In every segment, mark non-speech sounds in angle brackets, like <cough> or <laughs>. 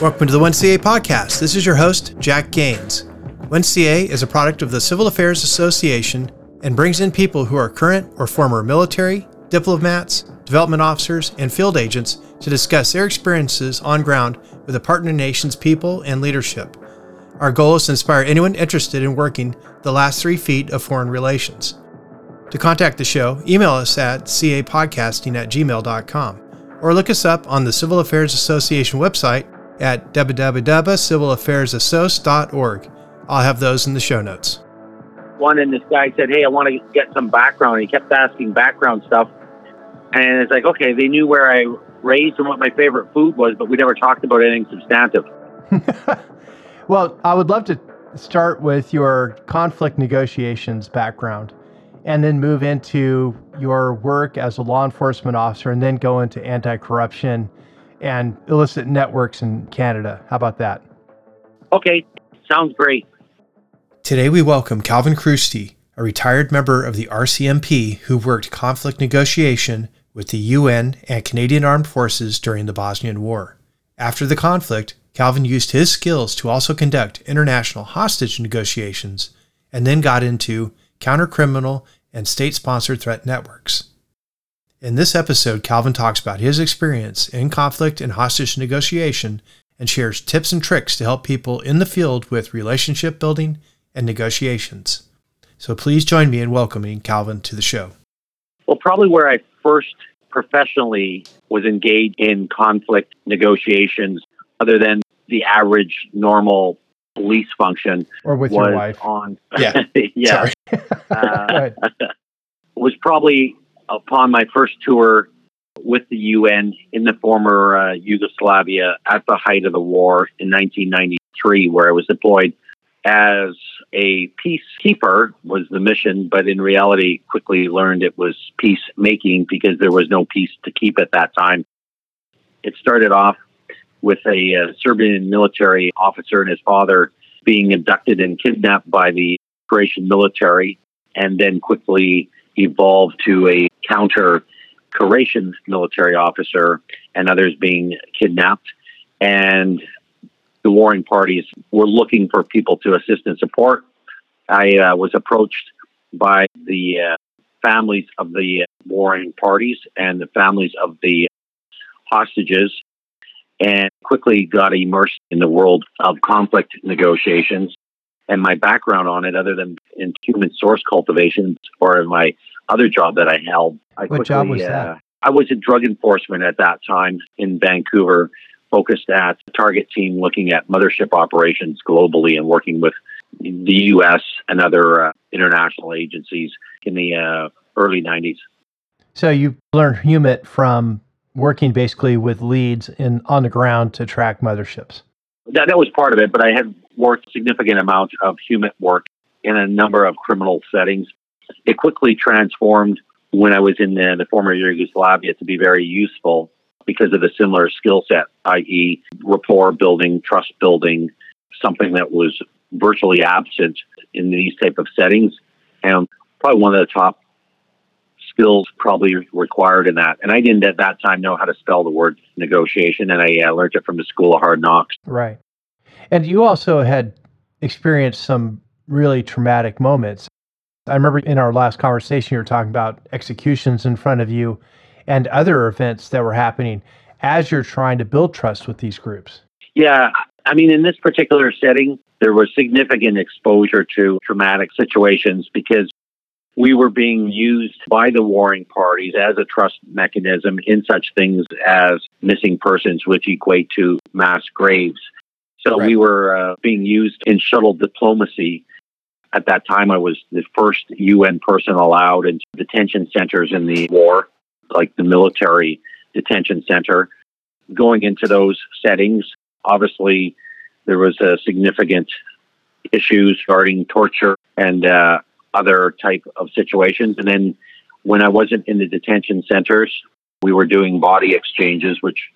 Welcome to the 1CA podcast. This is your host, Jack Gaines. 1CA is a product of the Civil Affairs Association and brings in people who are current or former military, diplomats, development officers, and field agents to discuss their experiences on ground with the partner nation's people and leadership. Our goal is to inspire anyone interested in working the last three feet of foreign relations. To contact the show, email us at capodcasting at gmail.com or look us up on the Civil Affairs Association website at www.civilaffairsassoc.org. I'll have those in the show notes. One and this guy said, "Hey, I want to get some background." He kept asking background stuff, and it's like, okay, they knew where I raised and what my favorite food was, but we never talked about anything substantive. <laughs> well, I would love to start with your conflict negotiations background and then move into your work as a law enforcement officer and then go into anti corruption and illicit networks in Canada. How about that? Okay, sounds great. Today we welcome Calvin Chrustie, a retired member of the RCMP who worked conflict negotiation with the UN and Canadian Armed Forces during the Bosnian War. After the conflict, Calvin used his skills to also conduct international hostage negotiations and then got into counter-criminal and state sponsored threat networks. In this episode, Calvin talks about his experience in conflict and hostage negotiation and shares tips and tricks to help people in the field with relationship building and negotiations. So please join me in welcoming Calvin to the show. Well, probably where I first professionally was engaged in conflict negotiations, other than the average normal police function, or with your wife on. Yeah, <laughs> yeah, <laughs> uh, was probably upon my first tour with the UN in the former uh, Yugoslavia at the height of the war in 1993, where I was deployed as a peacekeeper was the mission, but in reality, quickly learned it was peacemaking because there was no peace to keep at that time. It started off with a uh, Serbian military officer and his father being abducted and kidnapped by the Croatian military, and then quickly evolved to a counter Croatian military officer and others being kidnapped. And the warring parties were looking for people to assist and support. I uh, was approached by the uh, families of the warring parties and the families of the hostages and quickly got immersed in the world of conflict negotiations. And my background on it, other than in human source cultivation or in my other job that I held, I what quickly, job was uh, that? I was in drug enforcement at that time in Vancouver, focused at target team looking at mothership operations globally and working with the U.S. and other uh, international agencies in the uh, early 90s. So you learned HUMINT from working basically with leads in on the ground to track motherships. That, that was part of it, but I had worked significant amount of human work in a number of criminal settings. It quickly transformed when I was in the, the former Yugoslavia to be very useful because of the similar skill set, i.e., rapport building, trust building, something that was virtually absent in these type of settings, and probably one of the top skills probably required in that. And I didn't at that time know how to spell the word negotiation, and I uh, learned it from the School of Hard Knocks. Right, and you also had experienced some really traumatic moments. I remember in our last conversation, you were talking about executions in front of you and other events that were happening as you're trying to build trust with these groups. Yeah. I mean, in this particular setting, there was significant exposure to traumatic situations because we were being used by the warring parties as a trust mechanism in such things as missing persons, which equate to mass graves. So right. we were uh, being used in shuttle diplomacy at that time, I was the first UN person allowed into detention centers in the war, like the military detention center. Going into those settings, obviously, there was a significant issues regarding torture and uh, other type of situations. And then when I wasn't in the detention centers, we were doing body exchanges, which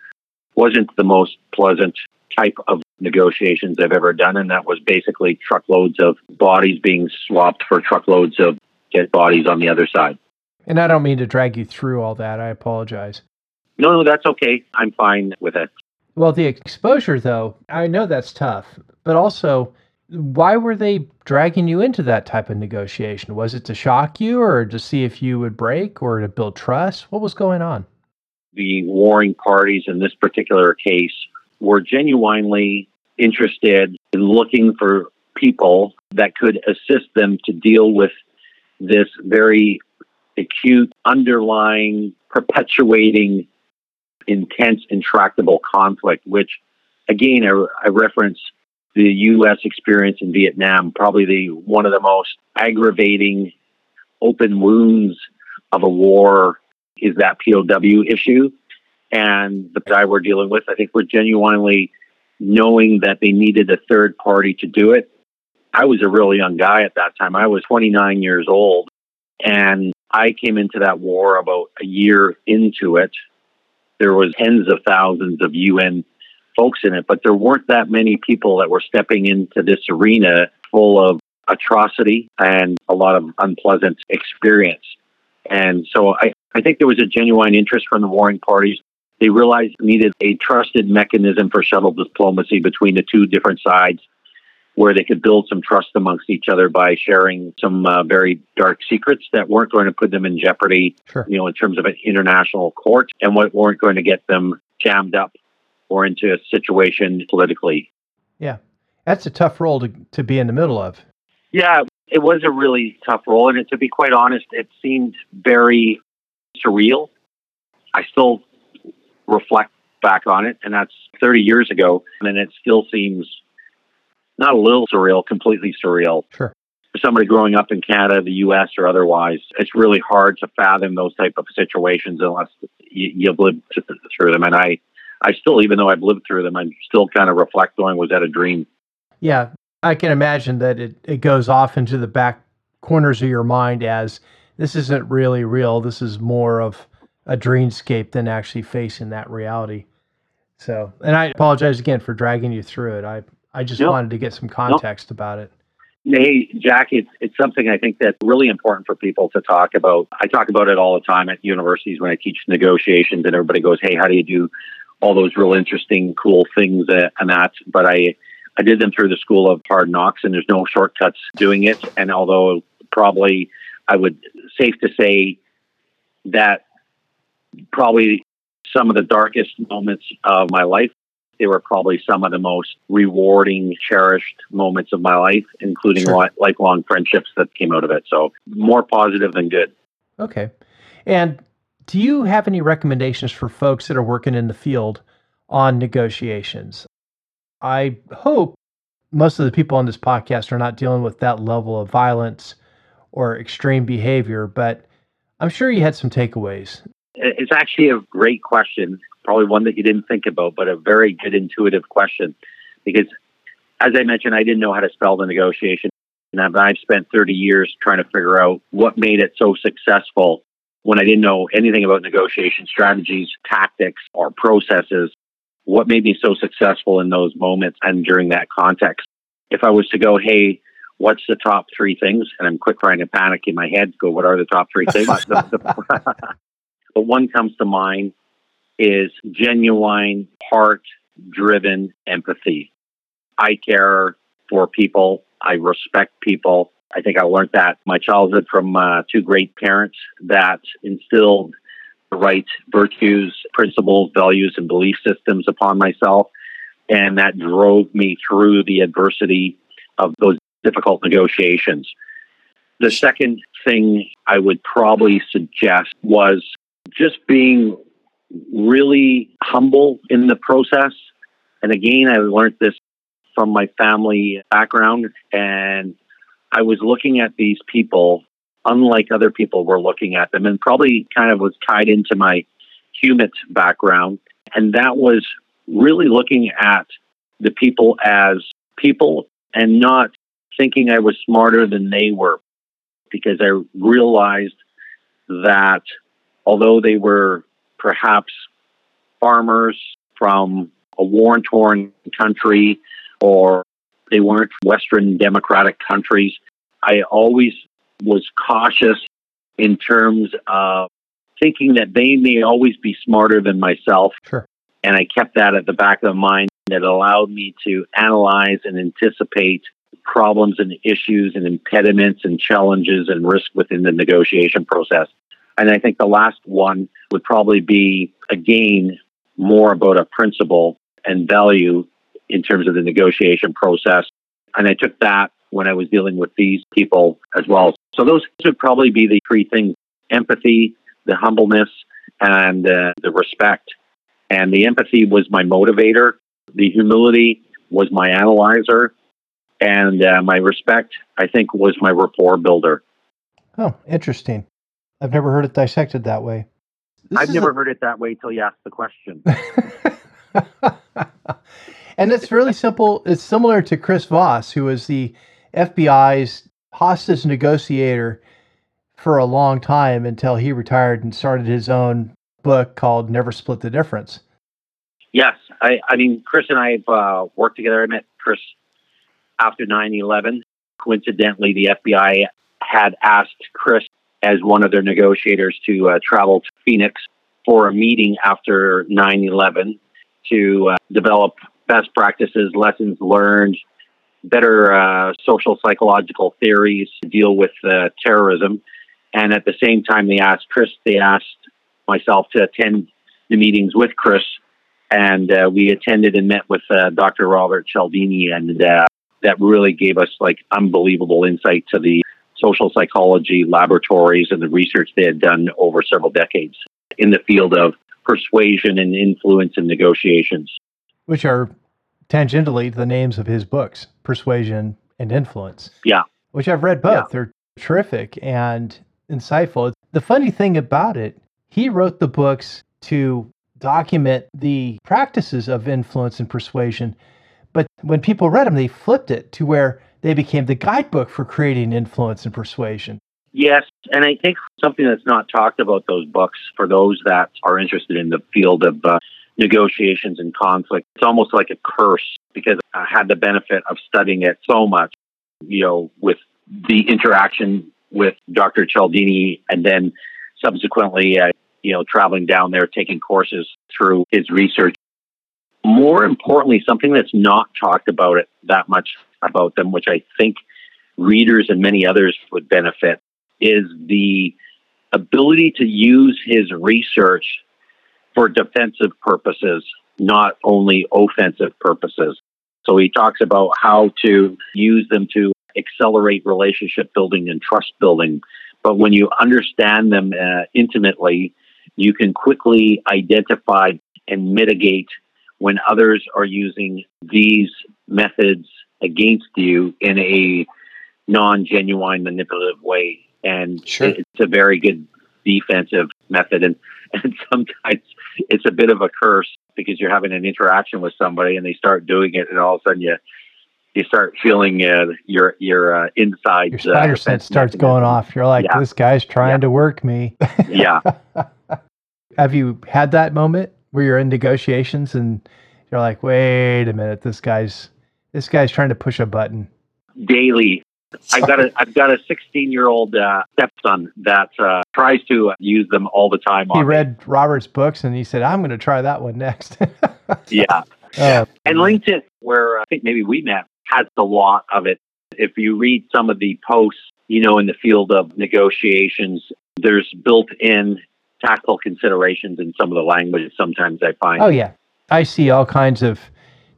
wasn't the most pleasant type of negotiations I've ever done, and that was basically truckloads of bodies being swapped for truckloads of dead bodies on the other side. And I don't mean to drag you through all that. I apologize. No, no, that's okay. I'm fine with it. Well, the exposure, though, I know that's tough, but also, why were they dragging you into that type of negotiation? Was it to shock you or to see if you would break or to build trust? What was going on? The warring parties in this particular case were genuinely interested in looking for people that could assist them to deal with this very acute, underlying, perpetuating, intense, intractable conflict, which, again, I, I reference the U.S. experience in Vietnam, probably the one of the most aggravating open wounds of a war is that POW issue. And the guy we're dealing with, I think we're genuinely knowing that they needed a third party to do it. I was a really young guy at that time. I was 29 years old. And I came into that war about a year into it. There was tens of thousands of UN folks in it, but there weren't that many people that were stepping into this arena full of atrocity and a lot of unpleasant experience. And so I, I think there was a genuine interest from the warring parties. They realized needed a trusted mechanism for shuttle diplomacy between the two different sides where they could build some trust amongst each other by sharing some uh, very dark secrets that weren't going to put them in jeopardy, sure. you know, in terms of an international court and what weren't going to get them jammed up or into a situation politically. Yeah. That's a tough role to, to be in the middle of. Yeah, it was a really tough role. And it, to be quite honest, it seemed very surreal. I still reflect back on it, and that's 30 years ago. And it still seems not a little surreal, completely surreal. Sure. For somebody growing up in Canada, the U.S., or otherwise, it's really hard to fathom those type of situations unless you, you've lived through them. And I, I still, even though I've lived through them, I'm still kind of reflect going, was that a dream? Yeah, I can imagine that it, it goes off into the back corners of your mind as this isn't really real. This is more of a dreamscape than actually facing that reality. So, and I apologize again for dragging you through it. I I just wanted to get some context about it. Hey, Jack, it's, it's something I think that's really important for people to talk about. I talk about it all the time at universities when I teach negotiations, and everybody goes, Hey, how do you do all those real interesting, cool things uh, and that? But I, I did them through the school of hard knocks, and there's no shortcuts doing it. And although probably I would safe to say that probably some of the darkest moments of my life they were probably some of the most rewarding, cherished moments of my life, including sure. lifelong friendships that came out of it. So more positive than good. Okay. And do you have any recommendations for folks that are working in the field on negotiations? I hope most of the people on this podcast are not dealing with that level of violence or extreme behavior, but I'm sure you had some takeaways. It's actually a great question probably one that you didn't think about, but a very good intuitive question. Because as I mentioned, I didn't know how to spell the negotiation. And I've spent 30 years trying to figure out what made it so successful when I didn't know anything about negotiation strategies, tactics, or processes. What made me so successful in those moments and during that context? If I was to go, hey, what's the top three things? And I'm quick trying to panic in my head, go, what are the top three things? <laughs> <laughs> but one comes to mind is genuine, heart driven empathy. I care for people. I respect people. I think I learned that my childhood from uh, two great parents that instilled the right virtues, principles, values, and belief systems upon myself. And that drove me through the adversity of those difficult negotiations. The second thing I would probably suggest was just being really humble in the process. And again, I learned this from my family background. And I was looking at these people unlike other people were looking at them and probably kind of was tied into my HUMINT background. And that was really looking at the people as people and not thinking I was smarter than they were because I realized that although they were perhaps farmers from a war torn country or they weren't Western democratic countries. I always was cautious in terms of thinking that they may always be smarter than myself. Sure. And I kept that at the back of the mind that allowed me to analyze and anticipate problems and issues and impediments and challenges and risk within the negotiation process. And I think the last one would probably be, again, more about a principle and value in terms of the negotiation process. And I took that when I was dealing with these people as well. So those would probably be the three things empathy, the humbleness, and uh, the respect. And the empathy was my motivator, the humility was my analyzer, and uh, my respect, I think, was my rapport builder. Oh, interesting. I've never heard it dissected that way. This I've never a... heard it that way until you asked the question. <laughs> <laughs> and it's really simple. It's similar to Chris Voss, who was the FBI's hostage negotiator for a long time until he retired and started his own book called Never Split the Difference. Yes. I, I mean, Chris and I have uh, worked together. I met Chris after 9 11. Coincidentally, the FBI had asked Chris as one of their negotiators to uh, travel to Phoenix for a meeting after 9 11 to uh, develop best practices, lessons learned, better uh, social psychological theories to deal with uh, terrorism. And at the same time, they asked Chris, they asked myself to attend the meetings with Chris. And uh, we attended and met with uh, Dr. Robert Cialdini, and uh, that really gave us like unbelievable insight to the social psychology laboratories and the research they had done over several decades in the field of persuasion and influence and negotiations. Which are tangentially the names of his books, Persuasion and Influence. Yeah. Which I've read both. Yeah. They're terrific and insightful. The funny thing about it, he wrote the books to document the practices of influence and persuasion. But when people read them, they flipped it to where they became the guidebook for creating influence and persuasion. Yes, and I think something that's not talked about those books for those that are interested in the field of uh, negotiations and conflict, it's almost like a curse because I had the benefit of studying it so much, you know, with the interaction with Dr. Cialdini and then subsequently, uh, you know, traveling down there, taking courses through his research. More importantly, something that's not talked about it that much about them, which I think readers and many others would benefit, is the ability to use his research for defensive purposes, not only offensive purposes. So he talks about how to use them to accelerate relationship building and trust building. But when you understand them uh, intimately, you can quickly identify and mitigate when others are using these methods against you in a non genuine manipulative way. And sure. it's a very good defensive method. And, <laughs> and sometimes it's a bit of a curse because you're having an interaction with somebody and they start doing it, and all of a sudden you you start feeling uh, your your uh, inside your spider uh, sense starts going off. You're like, yeah. this guy's trying yeah. to work me. <laughs> yeah. <laughs> Have you had that moment where you're in negotiations and you're like, wait a minute, this guy's this guy's trying to push a button. Daily, I've got a I've got a 16 year old uh, stepson that uh, tries to use them all the time. He read me. Robert's books and he said, "I'm going to try that one next." <laughs> yeah, uh, and LinkedIn, where I think maybe we met, has a lot of it. If you read some of the posts, you know, in the field of negotiations, there's built-in tactical considerations in some of the language. Sometimes I find. Oh yeah, I see all kinds of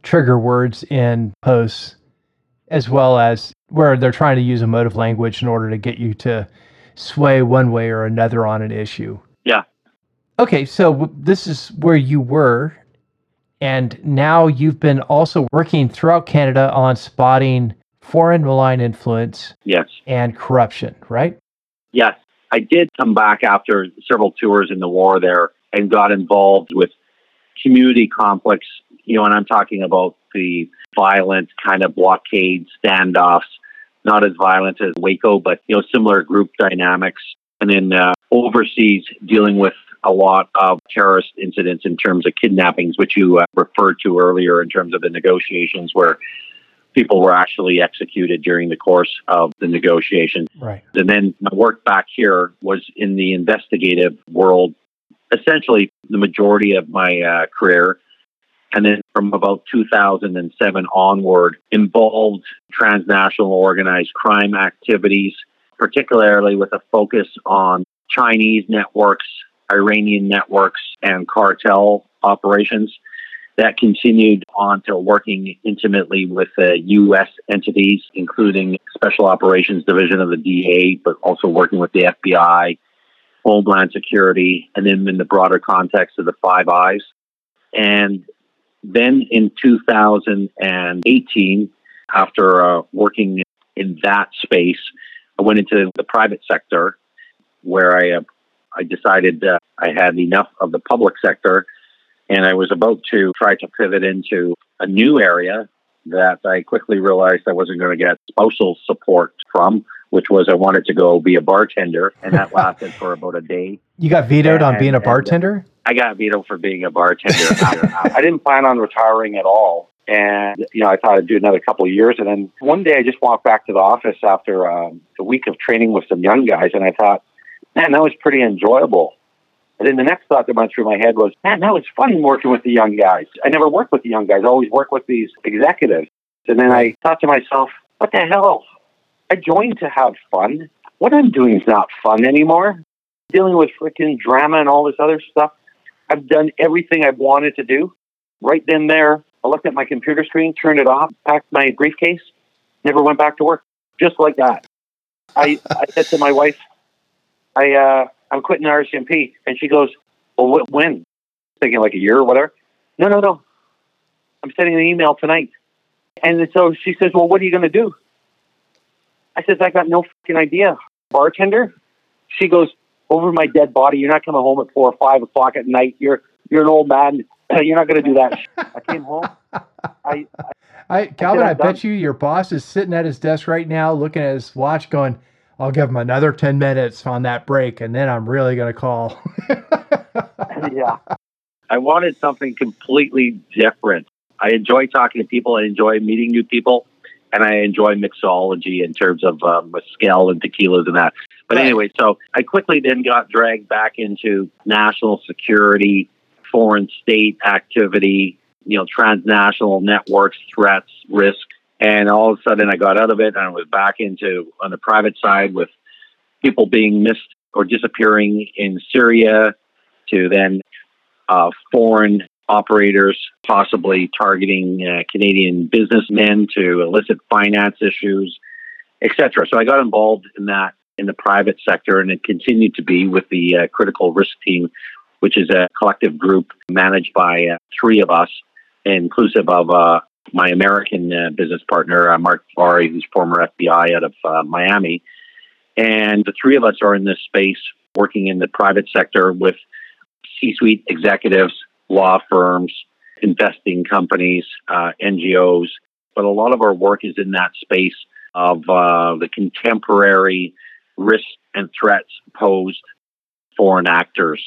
trigger words in posts as well as where they're trying to use emotive language in order to get you to sway one way or another on an issue. Yeah. Okay, so this is where you were, and now you've been also working throughout Canada on spotting foreign malign influence yes. and corruption, right? Yes. I did come back after several tours in the war there and got involved with community conflicts, you know, and I'm talking about the violent kind of blockade standoffs, not as violent as Waco, but you know similar group dynamics. And then uh, overseas, dealing with a lot of terrorist incidents in terms of kidnappings, which you uh, referred to earlier in terms of the negotiations, where people were actually executed during the course of the negotiation. Right. And then my work back here was in the investigative world, essentially the majority of my uh, career. And then from about 2007 onward, involved transnational organized crime activities, particularly with a focus on Chinese networks, Iranian networks, and cartel operations that continued on to working intimately with uh, U.S. entities, including Special Operations Division of the DEA, but also working with the FBI, Homeland Security, and then in the broader context of the Five Eyes. And then in 2018, after uh, working in that space, I went into the private sector where I, uh, I decided uh, I had enough of the public sector and I was about to try to pivot into a new area that I quickly realized I wasn't going to get spousal support from, which was I wanted to go be a bartender. And that <laughs> lasted for about a day. You got vetoed and, on being a bartender? I got vetoed for being a bartender. I didn't plan on retiring at all. And, you know, I thought I'd do another couple of years. And then one day I just walked back to the office after um, a week of training with some young guys. And I thought, man, that was pretty enjoyable. And then the next thought that went through my head was, man, that was fun working with the young guys. I never worked with the young guys. I always work with these executives. And then I thought to myself, what the hell? I joined to have fun. What I'm doing is not fun anymore. Dealing with freaking drama and all this other stuff. I've done everything I've wanted to do. Right then there, I looked at my computer screen, turned it off, packed my briefcase, never went back to work. Just like that. I, I said to my wife, I, uh, I'm quitting RCMP. And she goes, Well, when? Thinking like a year or whatever. No, no, no. I'm sending an email tonight. And so she says, Well, what are you going to do? I says, I got no fucking idea. Bartender? She goes, Over my dead body. You're not coming home at four or five o'clock at night. You're you're an old man. <clears throat> You're not going to do that. I came home. <laughs> I, I, I Calvin, I, I bet you your boss is sitting at his desk right now, looking at his watch, going, I'll give him another 10 minutes on that break and then I'm really going to call. <laughs> yeah. I wanted something completely different. I enjoy talking to people. I enjoy meeting new people. And I enjoy mixology in terms of um, mezcal and tequilas and that. But right. anyway, so I quickly then got dragged back into national security, foreign state activity, you know, transnational networks, threats, risk, and all of a sudden, I got out of it and I was back into on the private side with people being missed or disappearing in Syria to then uh, foreign operators possibly targeting uh, Canadian businessmen to illicit finance issues, etc. So I got involved in that in the private sector, and it continued to be with the uh, critical risk team, which is a collective group managed by uh, three of us, inclusive of uh, my American uh, business partner, uh, Mark Bari, who's former FBI out of Miami. And the three of us are in this space working in the private sector with C suite executives, law firms, investing companies, uh, NGOs. But a lot of our work is in that space of uh, the contemporary risks and threats posed foreign actors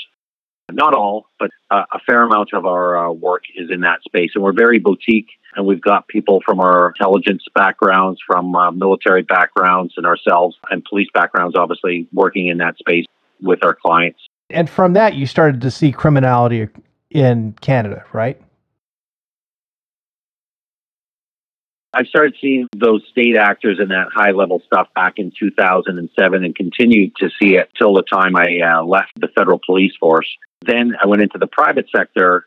not all, but uh, a fair amount of our uh, work is in that space. And we're very boutique, and we've got people from our intelligence backgrounds, from uh, military backgrounds, and ourselves, and police backgrounds, obviously, working in that space with our clients. And from that, you started to see criminality in Canada, right? I started seeing those state actors and that high level stuff back in 2007 and continued to see it till the time I uh, left the federal police force. Then I went into the private sector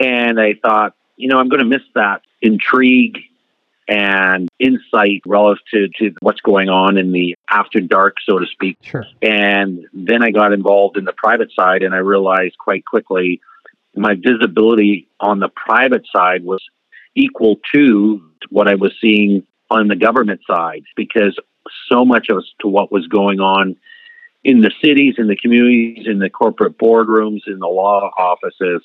and I thought, you know, I'm going to miss that intrigue and insight relative to, to what's going on in the after dark, so to speak. Sure. And then I got involved in the private side and I realized quite quickly my visibility on the private side was equal to what I was seeing on the government side because so much of to what was going on in the cities, in the communities, in the corporate boardrooms, in the law offices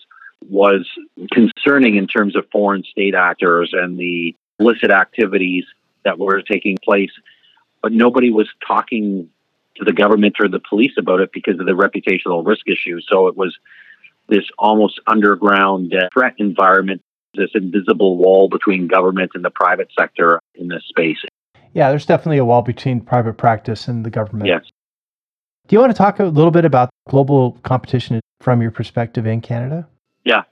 was concerning in terms of foreign state actors and the illicit activities that were taking place. But nobody was talking to the government or the police about it because of the reputational risk issue. So it was this almost underground threat environment this invisible wall between government and the private sector in this space. Yeah, there's definitely a wall between private practice and the government. Yes. Do you want to talk a little bit about global competition from your perspective in Canada? Yeah.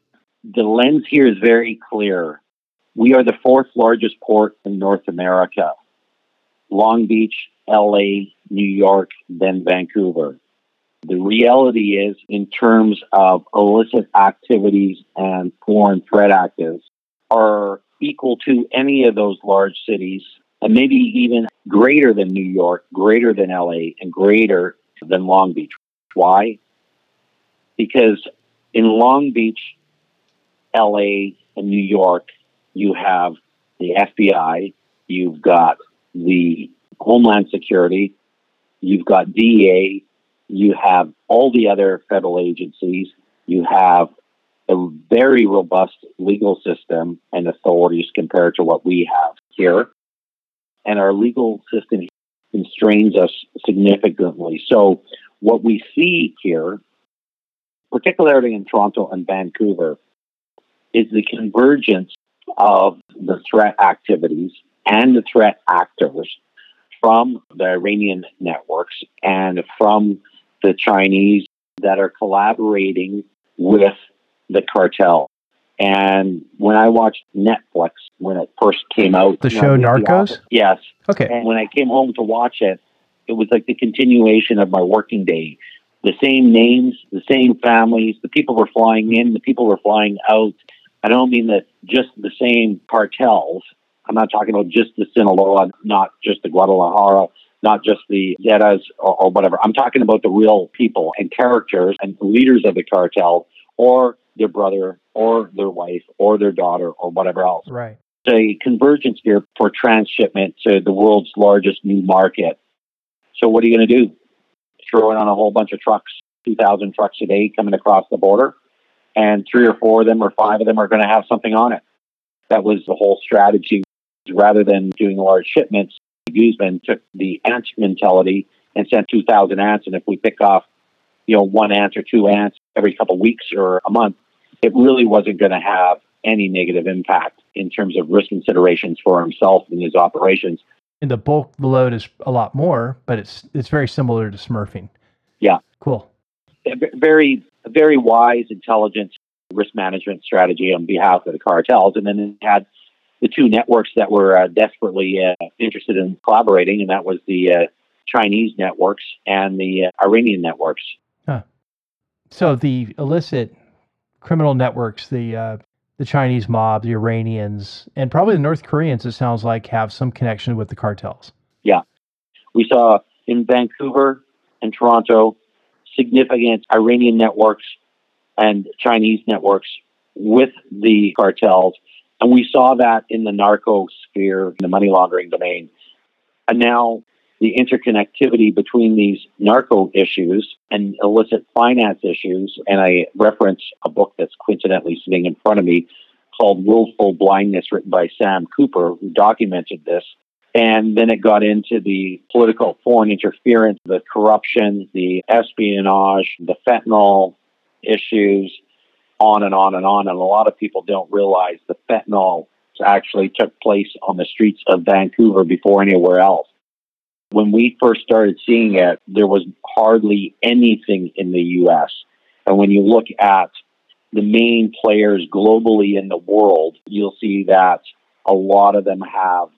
The lens here is very clear. We are the fourth largest port in North America. Long Beach, LA, New York, then Vancouver. The reality is, in terms of illicit activities and foreign threat actives, are equal to any of those large cities, and maybe even greater than New York, greater than LA, and greater than Long Beach. Why? Because in Long Beach, LA, and New York, you have the FBI, you've got the Homeland Security, you've got DEA, you have all the other federal agencies, you have a very robust legal system and authorities compared to what we have here. And our legal system constrains us significantly. So, what we see here, particularly in Toronto and Vancouver, is the convergence of the threat activities and the threat actors from the Iranian networks and from the Chinese that are collaborating with the cartel. And when I watched Netflix when it first came out, the show Narcos, the yes, okay. And when I came home to watch it, it was like the continuation of my working day. The same names, the same families, the people were flying in, the people were flying out. I don't mean that just the same cartels. I'm not talking about just the Sinaloa, not just the Guadalajara, not just the Zetas or, or whatever. I'm talking about the real people and characters and leaders of the cartel or their brother or their wife or their daughter or whatever else. Right. A convergence here for transshipment to the world's largest new market. So what are you going to do? Throw it on a whole bunch of trucks, 2,000 trucks a day coming across the border, and three or four of them or five of them are going to have something on it. That was the whole strategy. Rather than doing large shipments, Guzman took the ant mentality and sent 2,000 ants. And if we pick off, you know, one ant or two ants every couple of weeks or a month, it really wasn't going to have any negative impact in terms of risk considerations for himself and his operations. And the bulk the load is a lot more, but it's it's very similar to smurfing. Yeah. Cool. Very very wise, intelligent risk management strategy on behalf of the cartels, and then it had the two networks that were uh, desperately uh, interested in collaborating, and that was the uh, Chinese networks and the uh, Iranian networks. Huh. So the illicit criminal networks, the uh, the Chinese mob, the Iranians, and probably the North Koreans, it sounds like, have some connection with the cartels. Yeah. We saw in Vancouver and Toronto significant Iranian networks and Chinese networks with the cartels and we saw that in the narco sphere, in the money laundering domain. And now the interconnectivity between these narco issues and illicit finance issues. And I reference a book that's coincidentally sitting in front of me called Willful Blindness, written by Sam Cooper, who documented this. And then it got into the political foreign interference, the corruption, the espionage, the fentanyl issues, on and on and on. And a lot of people don't realize the fentanyl actually took place on the streets of Vancouver before anywhere else. When we first started seeing it, there was hardly anything in the US. And when you look at the main players globally in the world, you'll see that a lot of them have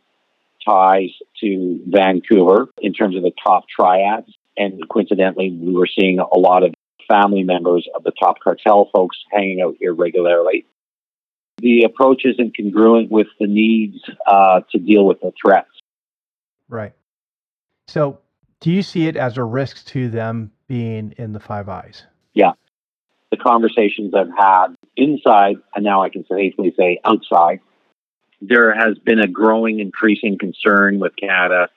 ties to Vancouver in terms of the top triads. And coincidentally, we were seeing a lot of family members of the top cartel folks hanging out here regularly. The approach isn't congruent with the needs uh, to deal with the threats. Right. So, do you see it as a risk to them being in the Five Eyes? Yeah. The conversations I've had inside, and now I can safely say outside, there has been a growing, increasing concern with Canada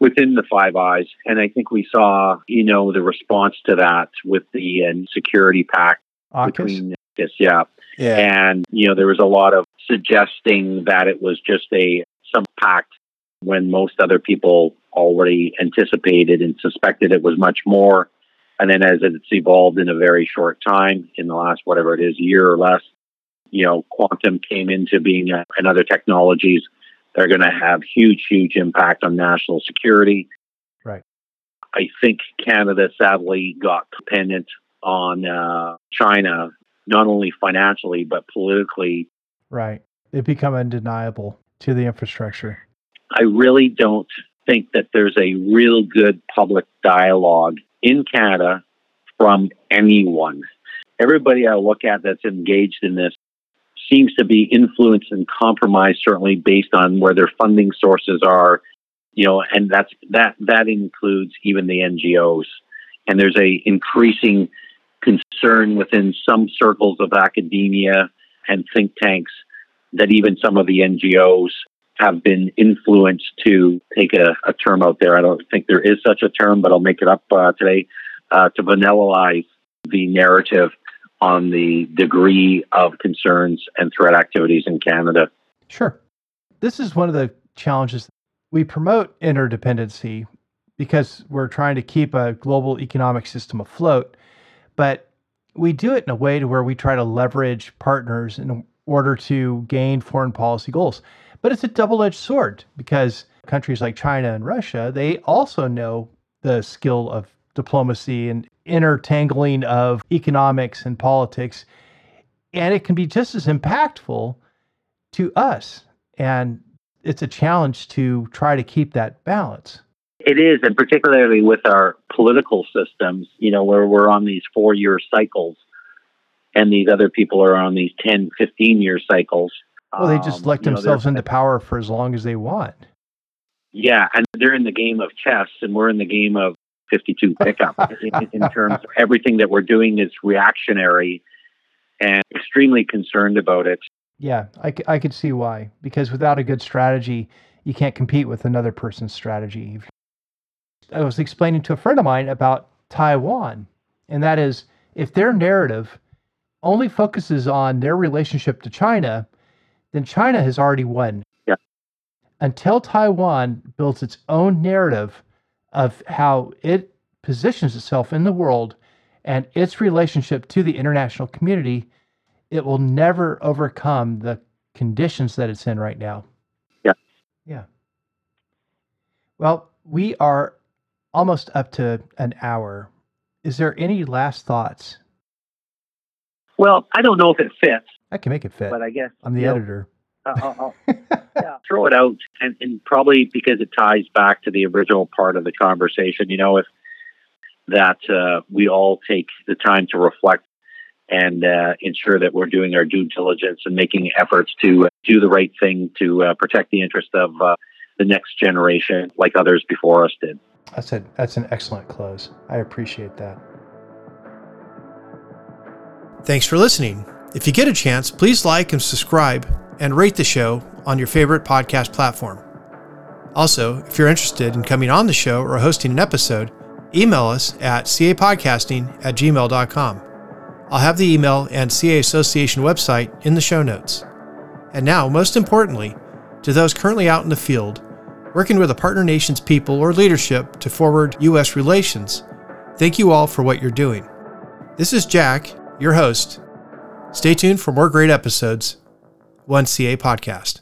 within the Five Eyes. And I think we saw, you know, the response to that with the uh, security pact AUKUS? between this, yeah. Yeah. And, you know, there was a lot of suggesting that it was just a some pact when most other people already anticipated and suspected it was much more. And then as it's evolved in a very short time, in the last whatever it is, year or less, you know, quantum came into being uh, and other technologies that are going to have huge, huge impact on national security. Right. I think Canada sadly got dependent on uh, China, not only financially, but politically. Right. It become undeniable to the infrastructure. I really don't think that there's a real good public dialogue in Canada from anyone. Everybody I look at that's engaged in this seems to be influenced and compromised, certainly based on where their funding sources are, you know, and that's that that includes even the NGOs. And there's a increasing concern within some circles of academia and think tanks that even some of the NGOs have been influenced to take a, a term out there. I don't think there is such a term, but I'll make it up uh, today uh, to vanillaize the narrative on the degree of concerns and threat activities in Canada. Sure. This is one of the challenges. We promote interdependency because we're trying to keep a global economic system afloat, but we do it in a way to where we try to leverage partners in order to gain foreign policy goals. But it's a double-edged sword because countries like China and Russia, they also know the skill of diplomacy and intertangling of economics and politics. And it can be just as impactful to us. And it's a challenge to try to keep that balance. It is, and particularly with our political systems, you know, where we're on these four year cycles and these other people are on these 10, 15 year cycles. Well, they just elect um, themselves know, into power for as long as they want. Yeah, and they're in the game of chess, and we're in the game of 52 <laughs> pickup in, in terms of everything that we're doing is reactionary and extremely concerned about it. Yeah, I, I could see why. Because without a good strategy, you can't compete with another person's strategy. I was explaining to a friend of mine about Taiwan, and that is if their narrative only focuses on their relationship to China, then China has already won. Yeah. Until Taiwan builds its own narrative of how it positions itself in the world and its relationship to the international community, it will never overcome the conditions that it's in right now. Yeah. Yeah. Well, we are almost up to an hour. Is there any last thoughts? Well, I don't know if it fits. I can make it fit. But I guess I'm the editor. Know, I'll, I'll, yeah, <laughs> throw it out, and, and probably because it ties back to the original part of the conversation. You know, if that uh, we all take the time to reflect and uh, ensure that we're doing our due diligence and making efforts to do the right thing to uh, protect the interest of uh, the next generation, like others before us did. That's a, that's an excellent close. I appreciate that. Thanks for listening. If you get a chance, please like and subscribe and rate the show on your favorite podcast platform. Also, if you're interested in coming on the show or hosting an episode, email us at capodcasting at gmail.com. I'll have the email and CA Association website in the show notes. And now, most importantly, to those currently out in the field, working with a partner nation's people or leadership to forward U.S. relations, thank you all for what you're doing. This is Jack, your host. Stay tuned for more great episodes. 1CA Podcast.